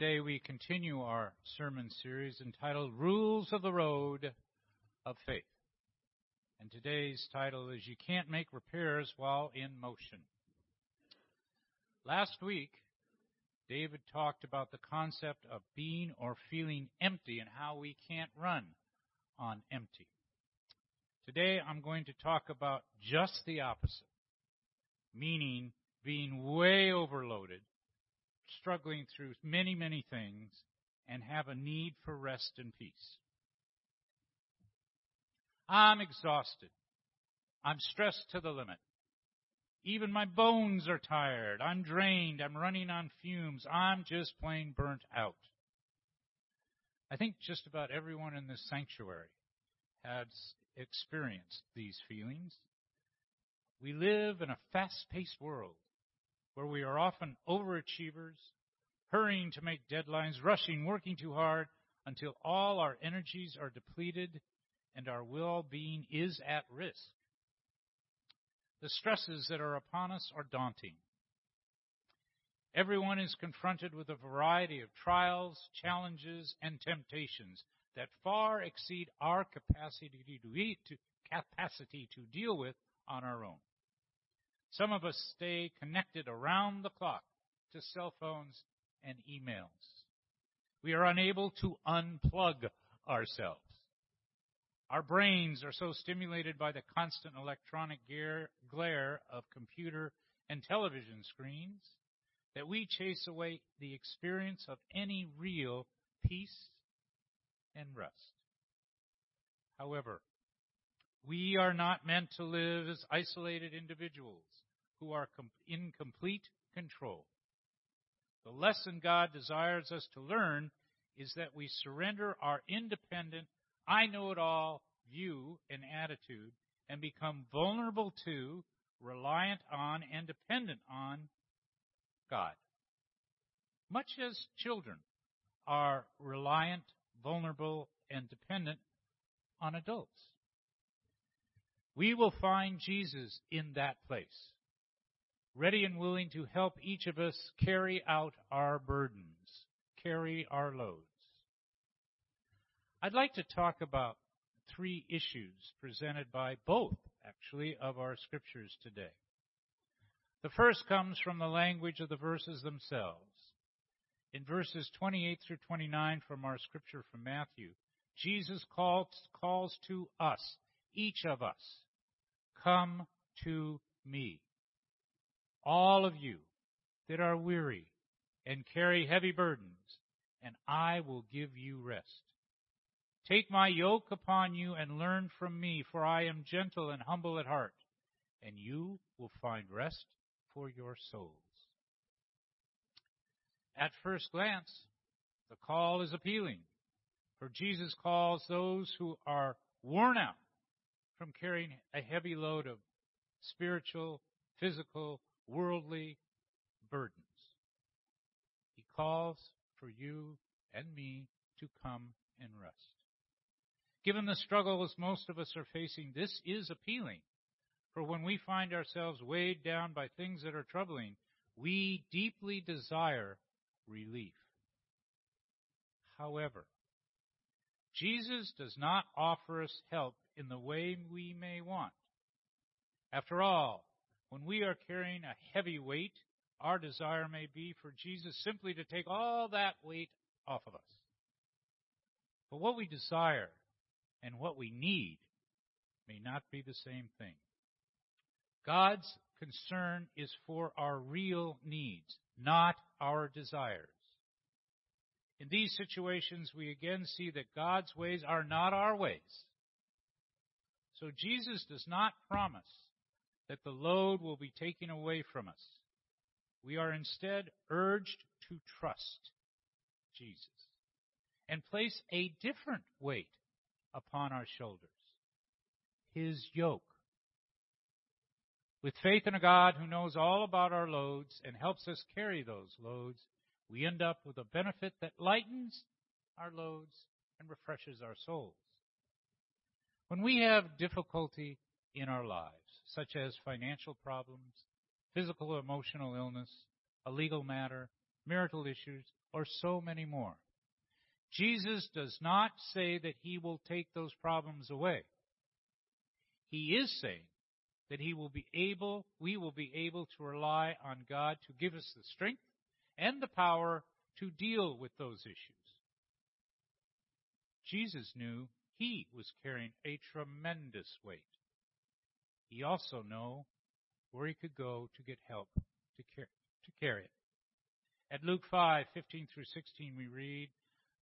Today we continue our sermon series entitled Rules of the Road of Faith. And today's title is You Can't Make Repairs While in Motion. Last week, David talked about the concept of being or feeling empty and how we can't run on empty. Today I'm going to talk about just the opposite, meaning being way overloaded struggling through many, many things and have a need for rest and peace. I'm exhausted. I'm stressed to the limit. Even my bones are tired. I'm drained. I'm running on fumes. I'm just plain burnt out. I think just about everyone in this sanctuary has experienced these feelings. We live in a fast paced world where we are often overachievers, hurrying to make deadlines, rushing, working too hard until all our energies are depleted and our well being is at risk. The stresses that are upon us are daunting. Everyone is confronted with a variety of trials, challenges, and temptations that far exceed our capacity to, capacity to deal with on our own. Some of us stay connected around the clock to cell phones and emails. We are unable to unplug ourselves. Our brains are so stimulated by the constant electronic glare of computer and television screens that we chase away the experience of any real peace and rest. However, we are not meant to live as isolated individuals who are in complete control. The lesson God desires us to learn is that we surrender our independent, I know it all view and attitude and become vulnerable to, reliant on, and dependent on God. Much as children are reliant, vulnerable, and dependent on adults. We will find Jesus in that place ready and willing to help each of us carry out our burdens, carry our loads. I'd like to talk about three issues presented by both, actually, of our scriptures today. The first comes from the language of the verses themselves. In verses 28 through 29 from our scripture from Matthew, Jesus calls, calls to us, each of us, come to me all of you that are weary and carry heavy burdens, and I will give you rest. Take my yoke upon you and learn from me, for I am gentle and humble at heart, and you will find rest for your souls. At first glance, the call is appealing, for Jesus calls those who are worn out from carrying a heavy load of spiritual, physical, worldly burdens. He calls for you and me to come and rest. Given the struggles most of us are facing, this is appealing. For when we find ourselves weighed down by things that are troubling, we deeply desire relief. However, Jesus does not offer us help in the way we may want. After all, when we are carrying a heavy weight, our desire may be for Jesus simply to take all that weight off of us. But what we desire and what we need may not be the same thing. God's concern is for our real needs, not our desires. In these situations, we again see that God's ways are not our ways. So Jesus does not promise that the load will be taken away from us. We are instead urged to trust Jesus and place a different weight upon our shoulders His yoke. With faith in a God who knows all about our loads and helps us carry those loads, we end up with a benefit that lightens our loads and refreshes our souls. When we have difficulty in our lives, such as financial problems, physical or emotional illness, a legal matter, marital issues, or so many more. Jesus does not say that he will take those problems away. He is saying that he will be able, we will be able to rely on God to give us the strength and the power to deal with those issues. Jesus knew he was carrying a tremendous weight. He also knew where he could go to get help to, to carry it. At Luke 5, 15 through 16, we read,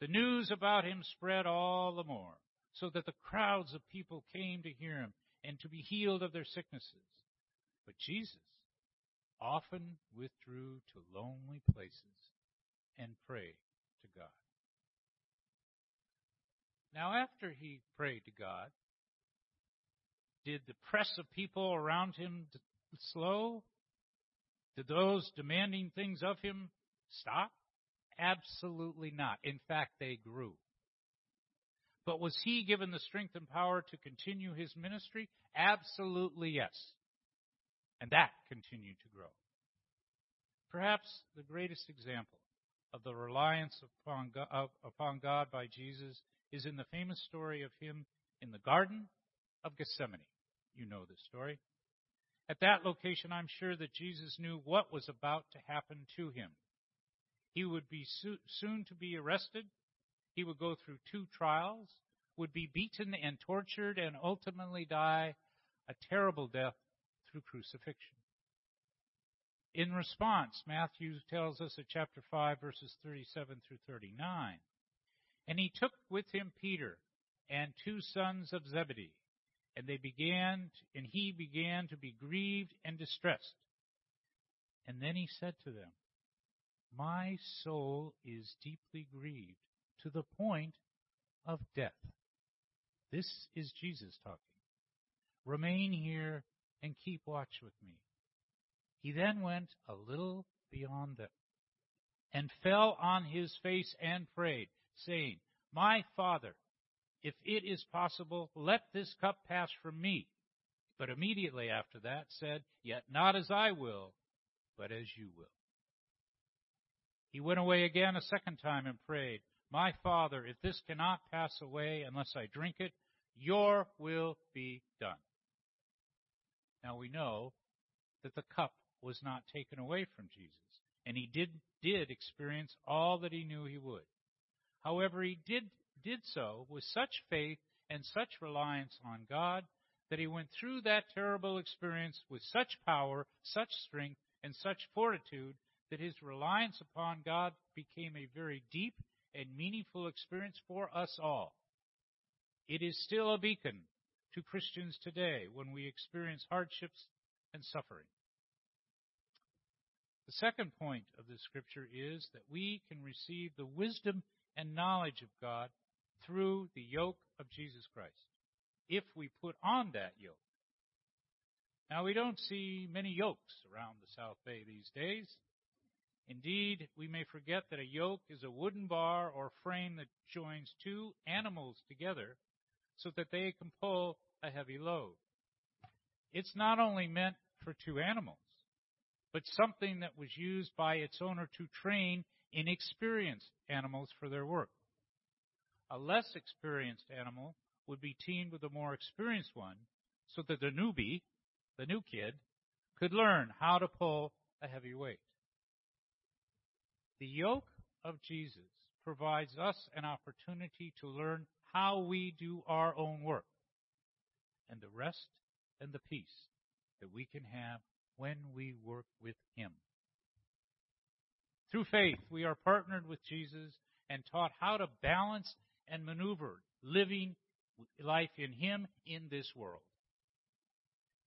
The news about him spread all the more, so that the crowds of people came to hear him and to be healed of their sicknesses. But Jesus often withdrew to lonely places and prayed to God. Now, after he prayed to God, did the press of people around him slow? Did those demanding things of him stop? Absolutely not. In fact, they grew. But was he given the strength and power to continue his ministry? Absolutely yes. And that continued to grow. Perhaps the greatest example of the reliance upon God, uh, upon God by Jesus is in the famous story of him in the Garden of Gethsemane. You know this story. At that location, I'm sure that Jesus knew what was about to happen to him. He would be soon to be arrested. He would go through two trials, would be beaten and tortured, and ultimately die a terrible death through crucifixion. In response, Matthew tells us at chapter 5, verses 37 through 39, and he took with him Peter and two sons of Zebedee, and they began, and he began to be grieved and distressed. And then he said to them, My soul is deeply grieved to the point of death. This is Jesus talking. Remain here and keep watch with me. He then went a little beyond them and fell on his face and prayed, saying, My Father, if it is possible, let this cup pass from me. But immediately after that said, Yet not as I will, but as you will. He went away again a second time and prayed, My Father, if this cannot pass away unless I drink it, your will be done. Now we know that the cup was not taken away from Jesus, and he did, did experience all that he knew he would. However, he did, did so with such faith and such reliance on God that he went through that terrible experience with such power, such strength, and such fortitude that his reliance upon God became a very deep and meaningful experience for us all. It is still a beacon to Christians today when we experience hardships and suffering. The second point of the scripture is that we can receive the wisdom and knowledge of God through the yoke of Jesus Christ, if we put on that yoke. Now, we don't see many yokes around the South Bay these days. Indeed, we may forget that a yoke is a wooden bar or frame that joins two animals together so that they can pull a heavy load. It's not only meant for two animals, but something that was used by its owner to train inexperienced animals for their work. A less experienced animal would be teamed with a more experienced one so that the newbie, the new kid, could learn how to pull a heavy weight. The yoke of Jesus provides us an opportunity to learn how we do our own work and the rest and the peace that we can have when we work with Him. Through faith, we are partnered with Jesus and taught how to balance and maneuver living life in Him in this world.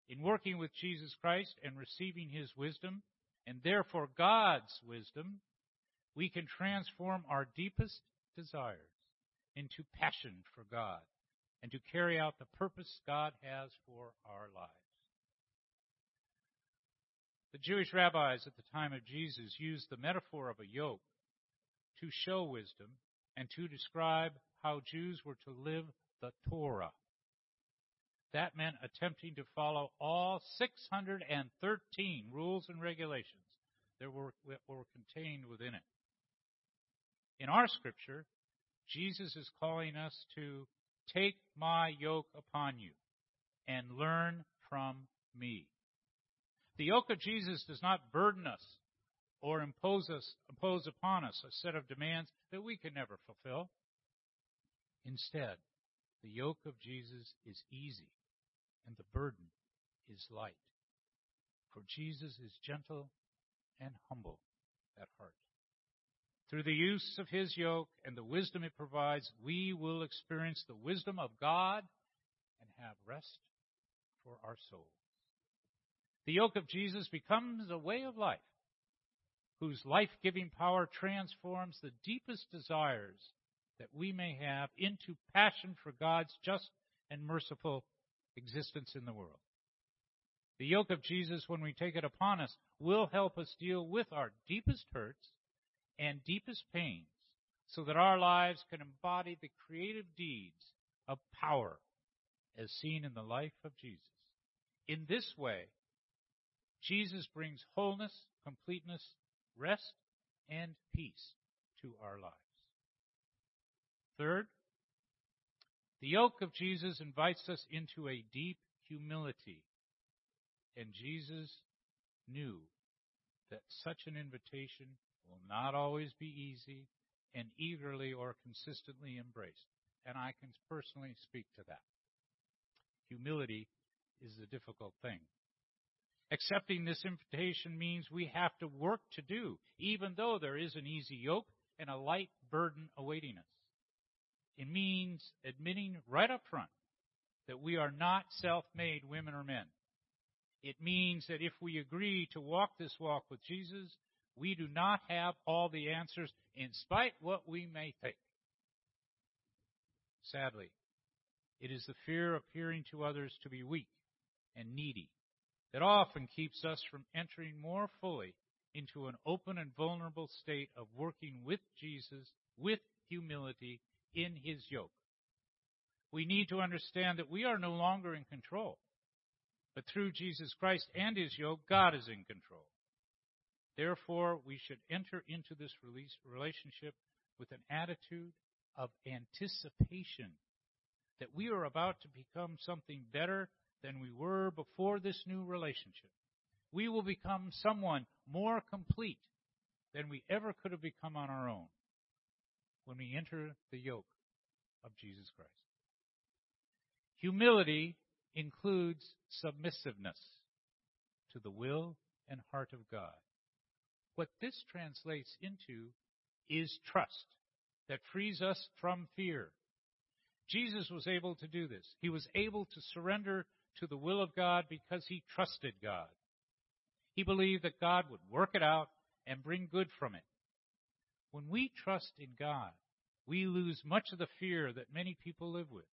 In working with Jesus Christ and receiving His wisdom, and therefore God's wisdom, we can transform our deepest desires into passion for God and to carry out the purpose God has for our lives. The Jewish rabbis at the time of Jesus used the metaphor of a yoke to show wisdom and to describe how Jews were to live the Torah. That meant attempting to follow all 613 rules and regulations that were, that were contained within it. In our scripture, Jesus is calling us to take my yoke upon you and learn from me. The yoke of Jesus does not burden us or impose us impose upon us a set of demands that we can never fulfill. Instead, the yoke of Jesus is easy and the burden is light. For Jesus is gentle and humble at heart. Through the use of his yoke and the wisdom it provides, we will experience the wisdom of God and have rest for our souls. The yoke of Jesus becomes a way of life whose life giving power transforms the deepest desires that we may have into passion for God's just and merciful existence in the world. The yoke of Jesus, when we take it upon us, will help us deal with our deepest hurts and deepest pains so that our lives can embody the creative deeds of power as seen in the life of Jesus. In this way, Jesus brings wholeness, completeness, rest, and peace to our lives. Third, the yoke of Jesus invites us into a deep humility. And Jesus knew that such an invitation will not always be easy and eagerly or consistently embraced. And I can personally speak to that. Humility is a difficult thing. Accepting this invitation means we have to work to do, even though there is an easy yoke and a light burden awaiting us. It means admitting right up front that we are not self-made women or men. It means that if we agree to walk this walk with Jesus, we do not have all the answers in spite what we may think. Sadly, it is the fear of appearing to others to be weak and needy that often keeps us from entering more fully into an open and vulnerable state of working with Jesus with humility in his yoke. We need to understand that we are no longer in control, but through Jesus Christ and his yoke, God is in control. Therefore, we should enter into this relationship with an attitude of anticipation that we are about to become something better than we were before this new relationship. We will become someone more complete than we ever could have become on our own when we enter the yoke of Jesus Christ. Humility includes submissiveness to the will and heart of God. What this translates into is trust that frees us from fear. Jesus was able to do this. He was able to surrender to the will of God because he trusted God. He believed that God would work it out and bring good from it. When we trust in God, we lose much of the fear that many people live with.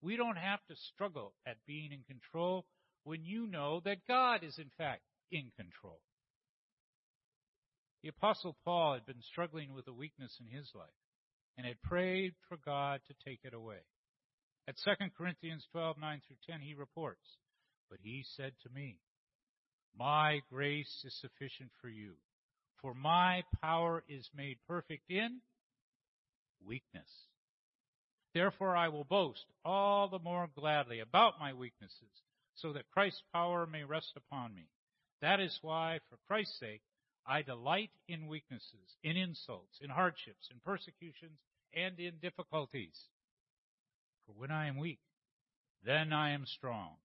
We don't have to struggle at being in control when you know that God is in fact in control. The apostle Paul had been struggling with a weakness in his life and had prayed for God to take it away. At 2 Corinthians 12, 9 through 10, he reports, But he said to me, My grace is sufficient for you, for my power is made perfect in weakness. Therefore I will boast all the more gladly about my weaknesses, so that Christ's power may rest upon me. That is why, for Christ's sake, I delight in weaknesses, in insults, in hardships, in persecutions, and in difficulties. For when I am weak, then I am strong.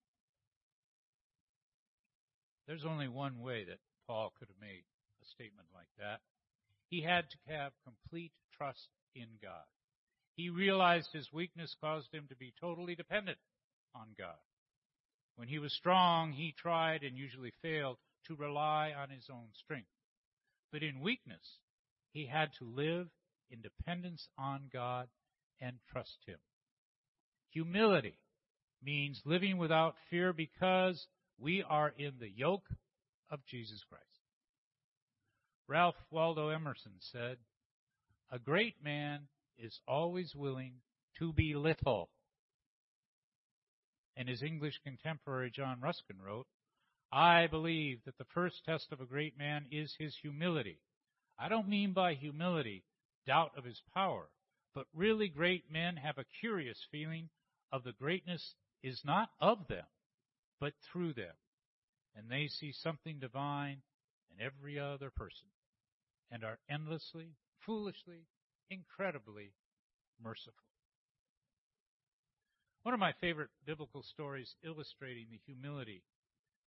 There's only one way that Paul could have made a statement like that. He had to have complete trust in God. He realized his weakness caused him to be totally dependent on God. When he was strong, he tried and usually failed to rely on his own strength. But in weakness, he had to live in dependence on God and trust him. Humility means living without fear because we are in the yoke of Jesus Christ. Ralph Waldo Emerson said, A great man is always willing to be little. And his English contemporary John Ruskin wrote, I believe that the first test of a great man is his humility. I don't mean by humility doubt of his power. But really great men have a curious feeling of the greatness is not of them, but through them. And they see something divine in every other person and are endlessly, foolishly, incredibly merciful. One of my favorite biblical stories illustrating the humility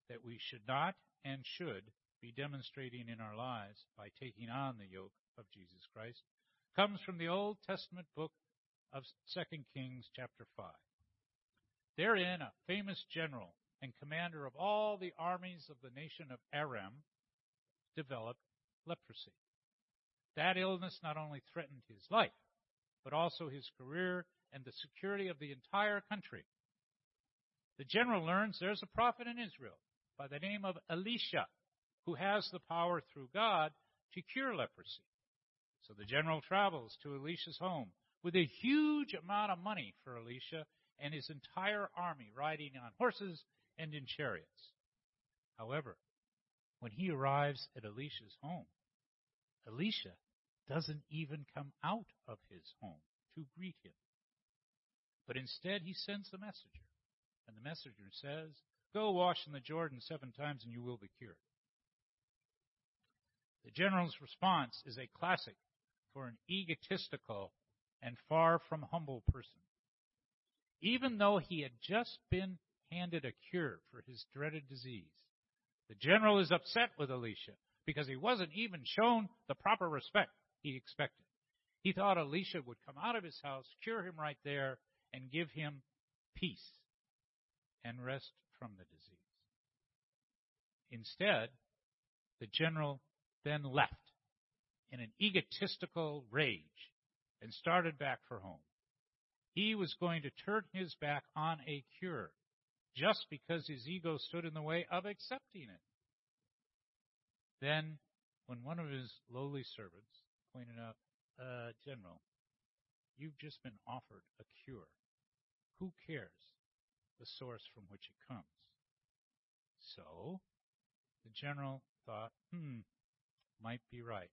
that we should not and should be demonstrating in our lives by taking on the yoke of Jesus Christ comes from the Old Testament book of 2 Kings chapter 5. Therein, a famous general and commander of all the armies of the nation of Aram developed leprosy. That illness not only threatened his life, but also his career and the security of the entire country. The general learns there's a prophet in Israel by the name of Elisha who has the power through God to cure leprosy. So the general travels to Elisha's home with a huge amount of money for Elisha and his entire army riding on horses and in chariots. However, when he arrives at Elisha's home, Elisha doesn't even come out of his home to greet him. But instead, he sends the messenger. And the messenger says, Go wash in the Jordan seven times and you will be cured. The general's response is a classic for an egotistical and far from humble person. Even though he had just been handed a cure for his dreaded disease, the general is upset with Elisha because he wasn't even shown the proper respect he expected. He thought Elisha would come out of his house, cure him right there, and give him peace and rest from the disease. Instead, the general then left in an egotistical rage and started back for home. He was going to turn his back on a cure just because his ego stood in the way of accepting it. Then, when one of his lowly servants pointed out, uh, General, you've just been offered a cure. Who cares the source from which it comes? So, the general thought, hmm, might be right.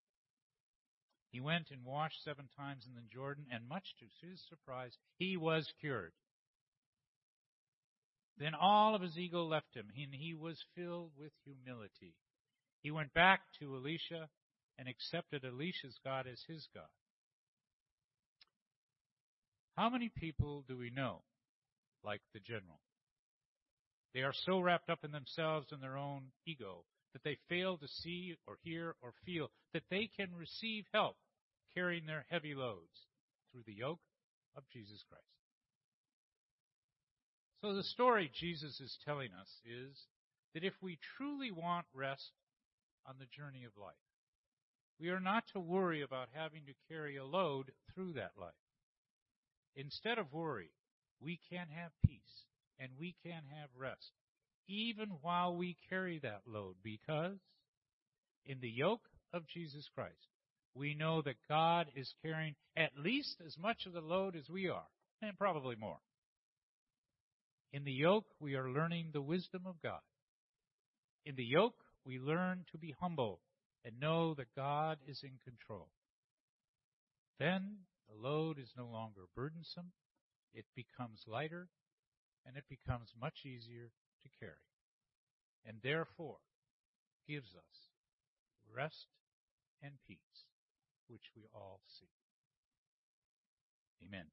He went and washed seven times in the Jordan, and much to his surprise, he was cured. Then all of his ego left him, and he was filled with humility. He went back to Elisha and accepted Elisha's God as his God. How many people do we know like the general? They are so wrapped up in themselves and their own ego that they fail to see or hear or feel that they can receive help carrying their heavy loads through the yoke of Jesus Christ. So the story Jesus is telling us is that if we truly want rest on the journey of life, we are not to worry about having to carry a load through that life. Instead of worry, we can have peace and we can have rest even while we carry that load because in the yoke of Jesus Christ, we know that God is carrying at least as much of the load as we are, and probably more. In the yoke, we are learning the wisdom of God. In the yoke, we learn to be humble and know that God is in control. Then the load is no longer burdensome, it becomes lighter, and it becomes much easier to carry, and therefore gives us rest and peace, which we all seek. Amen.